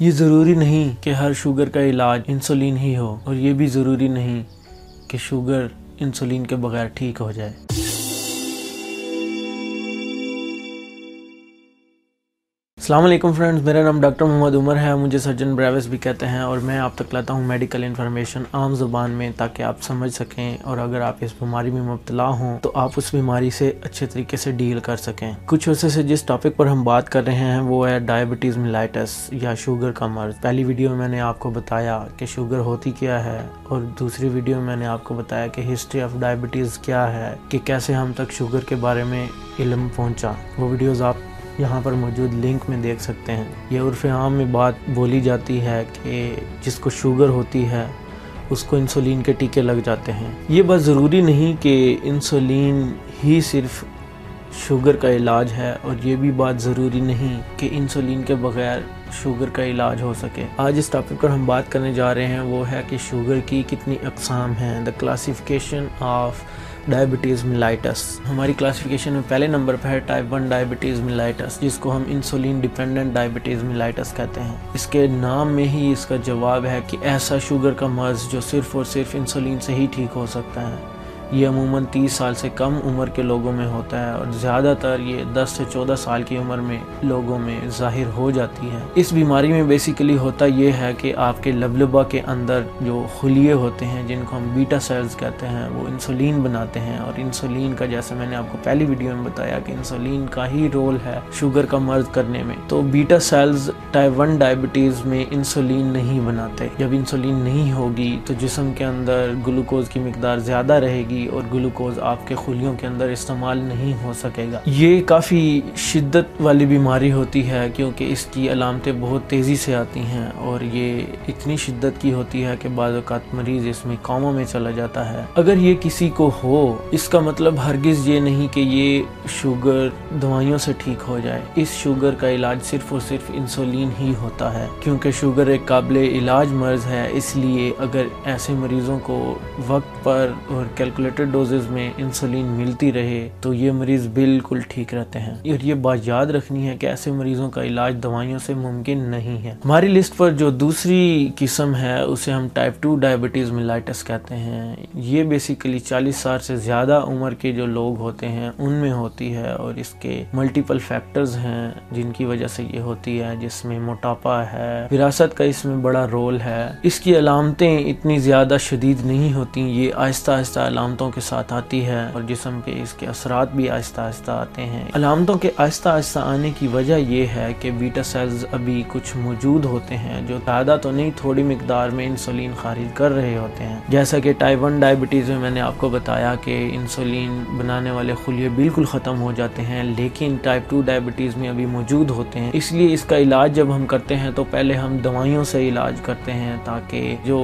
یہ ضروری نہیں کہ ہر شوگر کا علاج انسولین ہی ہو اور یہ بھی ضروری نہیں کہ شوگر انسولین کے بغیر ٹھیک ہو جائے۔ السلام علیکم فرینڈز، میرا نام ڈاکٹر محمد عمر ہے، مجھے سرجن بریوس بھی کہتے ہیں اور میں آپ تک لاتا ہوں میڈیکل انفارمیشن عام زبان میں تاکہ آپ سمجھ سکیں اور اگر آپ اس بیماری میں مبتلا ہوں تو آپ اس بیماری سے اچھے طریقے سے ڈیل کر سکیں۔ کچھ عرصے سے جس ٹاپک پر ہم بات کر رہے ہیں وہ ہے ڈائبٹیز ملائٹس یا شوگر کا مرض۔ پہلی ویڈیو میں میں نے آپ کو بتایا کہ شوگر ہوتی کیا ہے اور دوسری ویڈیو میں میں نے آپ کو بتایا کہ ہسٹری آف ڈائبٹیز کیا ہے، کہ کیسے ہم تک شوگر کے بارے میں علم پہنچا۔ وہ ویڈیوز آپ یہاں پر موجود لنک میں دیکھ سکتے ہیں۔ یہ عرف عام میں بات بولی جاتی ہے کہ جس کو شوگر ہوتی ہے، اس کو انسولین کے ٹیکے لگ جاتے ہیں۔ یہ بات ضروری نہیں کہ انسولین ہی صرف شوگر کا علاج ہے، اور یہ بھی بات ضروری نہیں کہ انسولین کے بغیر شوگر کا علاج ہو سکے۔ آج اس ٹاپک پر ہم بات کرنے جا رہے ہیں، وہ ہے کہ شوگر کی کتنی اقسام ہیں۔ The classification of diabetes mellitus ہماری کلاسیفیکیشن میں پہلے نمبر پہ ہے ٹائپ ون ڈائبٹیز ملائٹس جس کو ہم انسولین ڈیپینڈنٹ ڈائبٹیز ملائٹس کہتے ہیں۔ اس کے نام میں ہی اس کا جواب ہے کہ ایسا شوگر کا مرض جو صرف اور صرف انسولین سے ہی ٹھیک ہو سکتا ہے۔ یہ عموماً تیس سال سے کم عمر کے لوگوں میں ہوتا ہے اور زیادہ تر یہ دس سے چودہ سال کی عمر میں لوگوں میں ظاہر ہو جاتی ہے۔ اس بیماری میں بیسیکلی ہوتا یہ ہے کہ آپ کے لبلبا کے اندر جو خلیے ہوتے ہیں، جن کو ہم بیٹا سیلز کہتے ہیں، وہ انسولین بناتے ہیں اور انسولین کا جیسے میں نے آپ کو پہلی ویڈیو میں بتایا کہ انسولین کا ہی رول ہے شوگر کا مرض کرنے میں۔ تو beta cells type one diabetes میں انسولین نہیں بناتے۔ جب انسولین نہیں ہوگی تو جسم کے اندر گلوکوز کی مقدار زیادہ رہے گی اور گلوکوز آپ کے خلیوں کے اندر استعمال نہیں ہو سکے گا۔ یہ کافی شدت والی بیماری ہوتی ہے کیونکہ اس کی علامتیں بہت تیزی سے آتی ہیں اور یہ اتنی شدت کی ہوتی ہے کہ بعض اوقات مریض اس میں کاموں میں چلا جاتا ہے۔ اگر یہ کسی کو ہو، اس کا مطلب ہرگز یہ نہیں کہ یہ شوگر دوائیوں سے ٹھیک ہو جائے۔ اس شوگر کا علاج صرف اور صرف انسولین ہی ہوتا ہے، کیونکہ شوگر ایک قابل علاج مرض ہے۔ اس لیے اگر ایسے مریضوں کو وقت پر اور کیلکولیٹ کیلکولیٹڈ ڈوزز میں انسولین ملتی رہے تو یہ مریض بالکل ٹھیک رہتے ہیں۔ اور یہ بات یاد رکھنی ہے کہ ایسے مریضوں کا علاج دوائیوں سے ممکن نہیں ہے۔ ہماری لسٹ پر جو دوسری قسم ہے، اسے ہم ٹائپ ٹو ڈائبٹیز ملائٹس کہتے ہیں۔ یہ بیسیکلی چالیس سال سے زیادہ عمر کے جو لوگ ہوتے ہیں، ان میں ہوتی ہے اور اس کے ملٹیپل فیکٹرز ہیں، جن کی وجہ سے یہ ہوتی ہے، جس میں موٹاپا ہے، وراثت کا اس میں بڑا رول ہے۔ اس کی علامتیں اتنی زیادہ شدید نہیں ہوتی یہ آہستہ آہستہ علامت علامتوں کے ساتھ آتی ہے اور جسم کے اس کے اثرات بھی آہستہ آہستہ آتے ہیں۔ علامتوں کے آہستہ آہستہ آنے کی وجہ یہ ہے کہ بیٹا سیلز ابھی کچھ موجود ہوتے ہیں جو زیادہ تو نہیں، تھوڑی مقدار میں انسولین خارج کر رہے ہوتے ہیں۔ جیسا کہ ٹائپ ون ڈائبٹیز میں میں نے آپ کو بتایا کہ انسولین بنانے والے خلیے بالکل ختم ہو جاتے ہیں، لیکن ٹائپ ٹو ڈائبٹیز میں ابھی موجود ہوتے ہیں۔ اس لیے اس کا علاج جب ہم کرتے ہیں تو پہلے ہم دوائیوں سے علاج کرتے ہیں تاکہ جو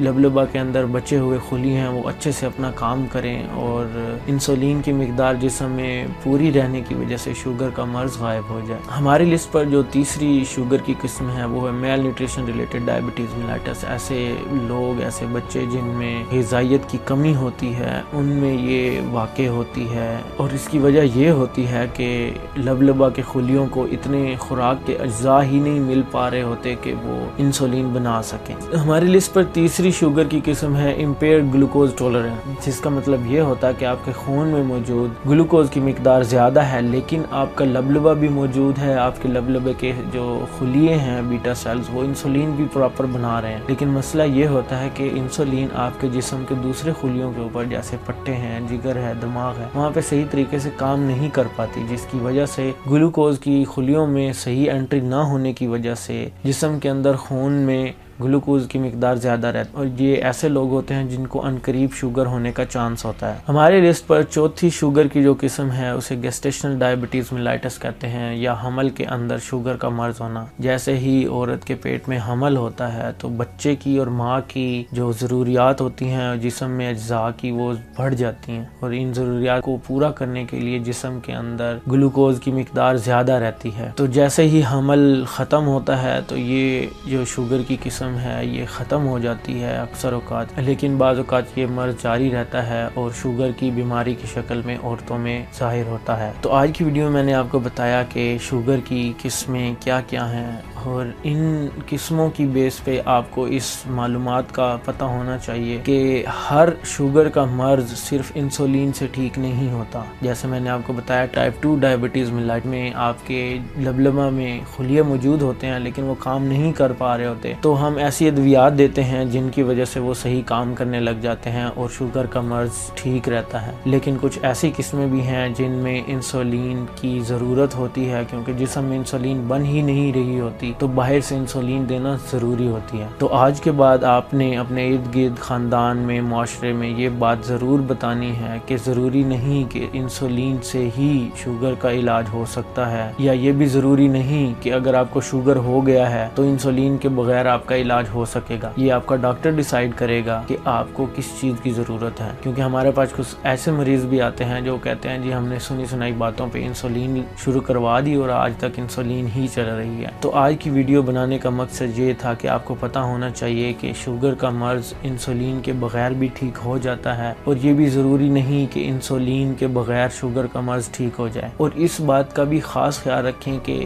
لبلبا کے اندر بچے ہوئے خلی ہیں وہ اچھے سے اپنا کام کریں اور انسولین کی مقدار جسم میں پوری رہنے کی وجہ سے شوگر کا مرض غائب ہو جائے۔ ہماری لسٹ پر جو تیسری شوگر کی قسم ہے وہ ہے malnutrition related diabetes mellitus ایسے لوگ، ایسے بچے جن میں غذائیت کی کمی ہوتی ہے، ان میں یہ واقع ہوتی ہے اور اس کی وجہ یہ ہوتی ہے کہ لبلبا کے خلیوں کو اتنے خوراک کے اجزاء ہی نہیں مل پا رہے ہوتے کہ وہ انسولین بنا سکیں۔ ہماری لسٹ پر تیسری شوگر کی قسم ہے امپیئر گلوکوز ٹولرنس، جس کا مطلب یہ ہوتا ہے کہ آپ کے خون میں موجود گلوکوز کی مقدار زیادہ ہے، لیکن آپ کا لبلبا بھی موجود ہے، آپ کے لبلبے کے جو خلیے ہیں، بیٹا سیلز، وہ انسولین بھی پراپر بنا رہے ہیں۔ لیکن مسئلہ یہ ہوتا ہے کہ انسولین آپ کے جسم کے دوسرے خلیوں کے اوپر، جیسے پٹے ہیں، جگر ہے، دماغ ہے، وہاں پہ صحیح طریقے سے کام نہیں کر پاتی، جس کی وجہ سے گلوکوز کی خلیوں میں صحیح انٹری نہ ہونے کی وجہ سے جسم کے اندر خون میں گلوکوز کی مقدار زیادہ رہتی اور یہ ایسے لوگ ہوتے ہیں جن کو انقریب شوگر ہونے کا چانس ہوتا ہے۔ ہمارے لسٹ پر چوتھی شوگر کی جو قسم ہے، اسے گیسٹیشنل ڈائبٹیز ملائٹس کہتے ہیں یا حمل کے اندر شوگر کا مرض ہونا۔ جیسے ہی عورت کے پیٹ میں حمل ہوتا ہے تو بچے کی اور ماں کی جو ضروریات ہوتی ہیں، جسم میں اجزاء کی وہ بڑھ جاتی ہیں اور ان ضروریات کو پورا کرنے کے لیے جسم کے اندر گلوکوز کی مقدار زیادہ رہتی ہے۔ تو جیسے ہی حمل ختم ہوتا ہے تو یہ جو شوگر کی قسم ہے، یہ ختم ہو جاتی ہے اکثر اوقات۔ لیکن بعض اوقات یہ مرض جاری رہتا ہے اور شوگر کی بیماری کی شکل میں عورتوں میں ظاہر ہوتا ہے۔ تو آج کی ویڈیو میں نے آپ کو بتایا کہ شوگر کی قسمیں کیا کیا ہیں اور ان قسموں کی بیس پہ آپ کو اس معلومات کا پتہ ہونا چاہیے کہ ہر شوگر کا مرض صرف انسولین سے ٹھیک نہیں ہوتا۔ جیسے میں نے آپ کو بتایا ٹائپ ٹو ڈائبٹیز ملٹ میں آپ کے لبلبہ میں خلیہ موجود ہوتے ہیں، لیکن وہ کام نہیں کر پا رہے ہوتے۔ تو ہم ایسی ادویات دیتے ہیں جن کی وجہ سے وہ صحیح کام کرنے لگ جاتے ہیں اور شوگر کا مرض ٹھیک رہتا ہے۔ لیکن کچھ ایسی قسمیں بھی ہیں جن میں انسولین کی ضرورت ہوتی ہے، کیونکہ جسم میں انسولین بن ہی نہیں رہی ہوتی۔ تو باہر سے انسولین دینا ضروری ہوتی ہے۔ تو آج کے بعد آپ نے اپنے ارد گرد خاندان میں، معاشرے میں یہ بات ضرور بتانی ہے کہ ضروری نہیں کہ انسولین سے ہی شوگر کا علاج ہو سکتا ہے، یا یہ بھی ضروری نہیں کہ اگر آپ کو شوگر ہو گیا ہے تو انسولین کے بغیر آپ کا علاج ہو سکے گا۔ یہ آپ کا ڈاکٹر ڈیسائیڈ کرے گا کہ آپ کو کس چیز کی ضرورت ہے۔ کیونکہ ہمارے پاس کچھ ایسے مریض بھی آتے ہیں جو کہتے ہیں جی ہم نے سنی سنائی باتوں پہ انسولین شروع کروا دی اور آج تک انسولین ہی چل رہی ہے۔ تو آج کی ویڈیو بنانے کا مقصد یہ تھا کہ آپ کو پتا ہونا چاہیے کہ شوگر کا مرض انسولین کے بغیر بھی ٹھیک ہو جاتا ہے اور یہ بھی ضروری نہیں کہ انسولین کے بغیر شوگر کا مرض ٹھیک ہو جائے اور اس بات کا بھی خاص خیال رکھیں کہ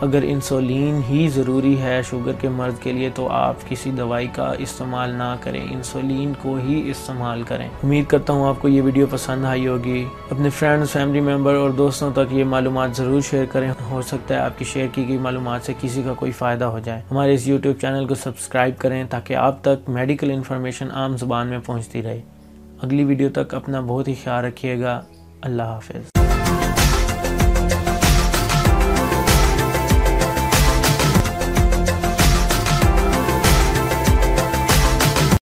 اگر انسولین ہی ضروری ہے شوگر کے مرض کے لیے تو آپ کسی دوائی کا استعمال نہ کریں، انسولین کو ہی استعمال کریں۔ امید کرتا ہوں آپ کو یہ ویڈیو پسند آئی ہوگی۔ اپنے فرینڈز فیملی ممبر اور دوستوں تک یہ معلومات ضرور شیئر کریں۔ ہو سکتا ہے آپ کی شیئر کی گئی معلومات سے کسی کا کوئی فائدہ ہو جائے۔ ہمارے اس یوٹیوب چینل کو سبسکرائب کریں تاکہ آپ تک میڈیکل انفارمیشن عام زبان میں پہنچتی رہے۔ اگلی ویڈیو تک اپنا بہت ہی خیال رکھیے گا۔ اللہ حافظ۔